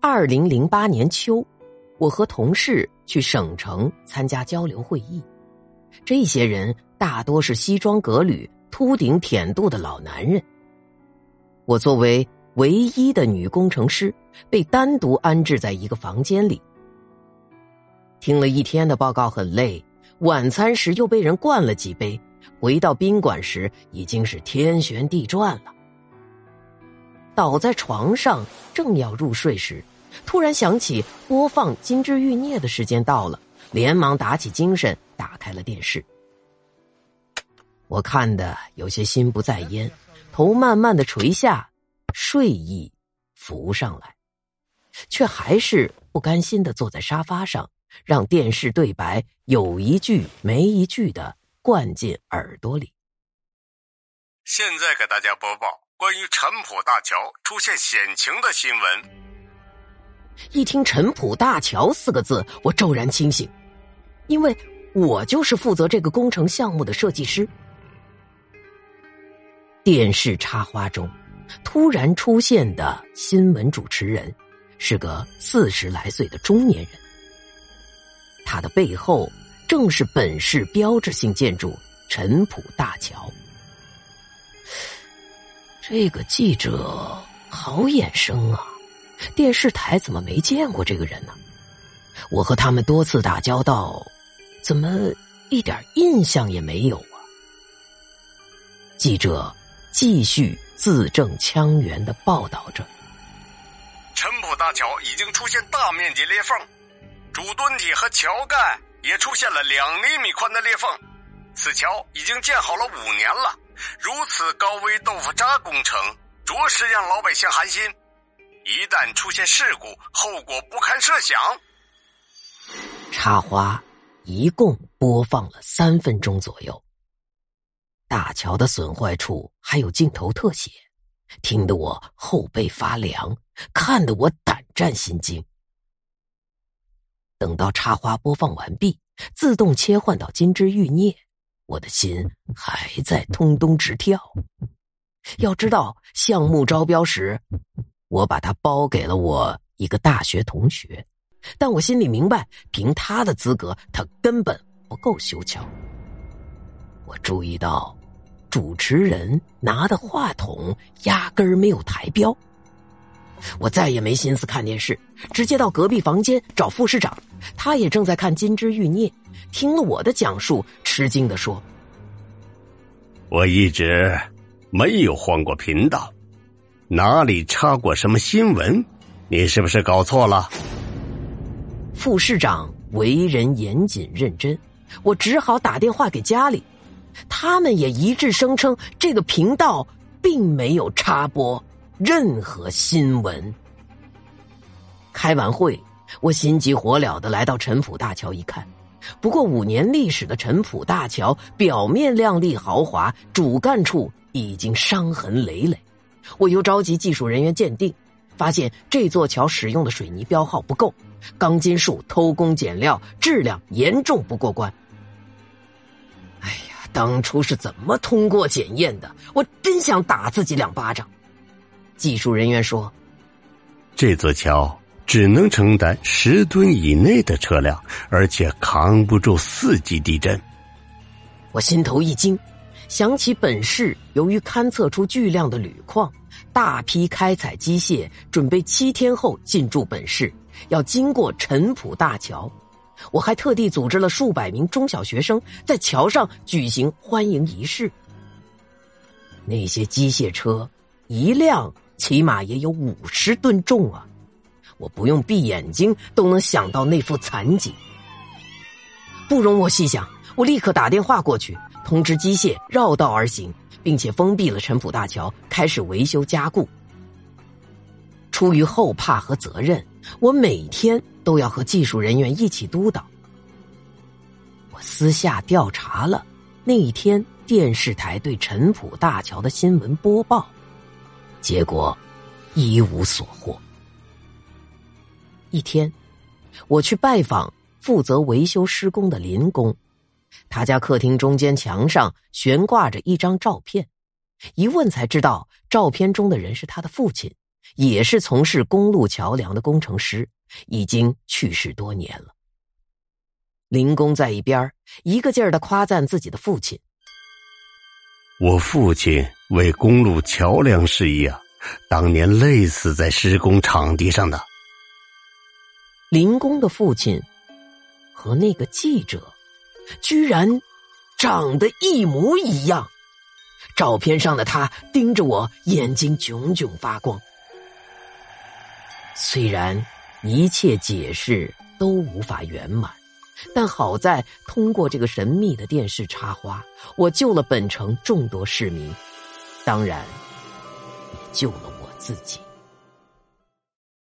二零零八年秋，我和同事去省城参加交流会议。这些人大多是西装革履、秃顶舔肚的老男人。我作为唯一的女工程师，被单独安置在一个房间里。听了一天的报告很累，晚餐时又被人灌了几杯，回到宾馆时已经是天旋地转了。倒在床上，正要入睡时，突然想起播放《金枝欲孽》的时间到了，连忙打起精神，打开了电视。我看的有些心不在焉，头慢慢的垂下，睡意浮上来，却还是不甘心的坐在沙发上，让电视对白有一句没一句的灌进耳朵里。现在给大家播报。关于陈浦大桥出现险情的新闻，一听“陈浦大桥”四个字，我骤然清醒，因为我就是负责这个工程项目的设计师。电视插花中，突然出现的新闻主持人是个四十来岁的中年人，他的背后正是本市标志性建筑陈浦大桥。这个记者好眼生啊！电视台怎么没见过这个人呢？我和他们多次打交道，怎么一点印象也没有啊？记者继续字正腔圆的报道着：陈浦大桥已经出现大面积裂缝，主墩体和桥盖也出现了两厘米宽的裂缝。此桥已经建好了五年了。如此高危豆腐渣工程，着实让老百姓寒心。一旦出现事故，后果不堪设想。插花一共播放了三分钟左右，大桥的损坏处还有镜头特写，听得我后背发凉，看得我胆战心惊。等到插花播放完毕，自动切换到《金枝欲孽》。我的心还在咚咚直跳。要知道，项目招标时，我把它包给了我一个大学同学，但我心里明白，凭他的资格，他根本不够修桥。我注意到，主持人拿的话筒压根儿没有台标。我再也没心思看电视，直接到隔壁房间找副市长，他也正在看《金枝欲孽》。听了我的讲述，吃惊的说：“我一直没有换过频道，哪里插过什么新闻？你是不是搞错了？”副市长为人严谨认真，我只好打电话给家里，他们也一致声称这个频道并没有插播任何新闻。开完会，我心急火燎的来到陈府大桥一看。不过五年历史的陈浦大桥，表面亮丽豪华，主干处已经伤痕累累。我又召集技术人员鉴定，发现这座桥使用的水泥标号不够，钢筋数偷工减料，质量严重不过关。哎呀，当初是怎么通过检验的？我真想打自己两巴掌。技术人员说：“这座桥。”只能承担十吨以内的车辆，而且扛不住四级地震。我心头一惊，想起本市由于勘测出巨量的铝矿，大批开采机械准备七天后进驻本市，要经过陈浦大桥。我还特地组织了数百名中小学生在桥上举行欢迎仪式。那些机械车，一辆起码也有五十吨重啊！我不用闭眼睛都能想到那副惨景。不容我细想，我立刻打电话过去，通知机械绕道而行，并且封闭了陈浦大桥，开始维修加固。出于后怕和责任，我每天都要和技术人员一起督导。我私下调查了那一天电视台对陈浦大桥的新闻播报，结果一无所获。一天，我去拜访负责维修施工的林工，他家客厅中间墙上悬挂着一张照片，一问才知道，照片中的人是他的父亲，也是从事公路桥梁的工程师，已经去世多年了。林工在一边一个劲儿的夸赞自己的父亲：“我父亲为公路桥梁事业啊，当年累死在施工场地上的。”林工的父亲和那个记者，居然长得一模一样。照片上的他盯着我，眼睛炯炯发光。虽然一切解释都无法圆满。但好在通过这个神秘的电视插花，我救了本城众多市民，当然也救了我自己。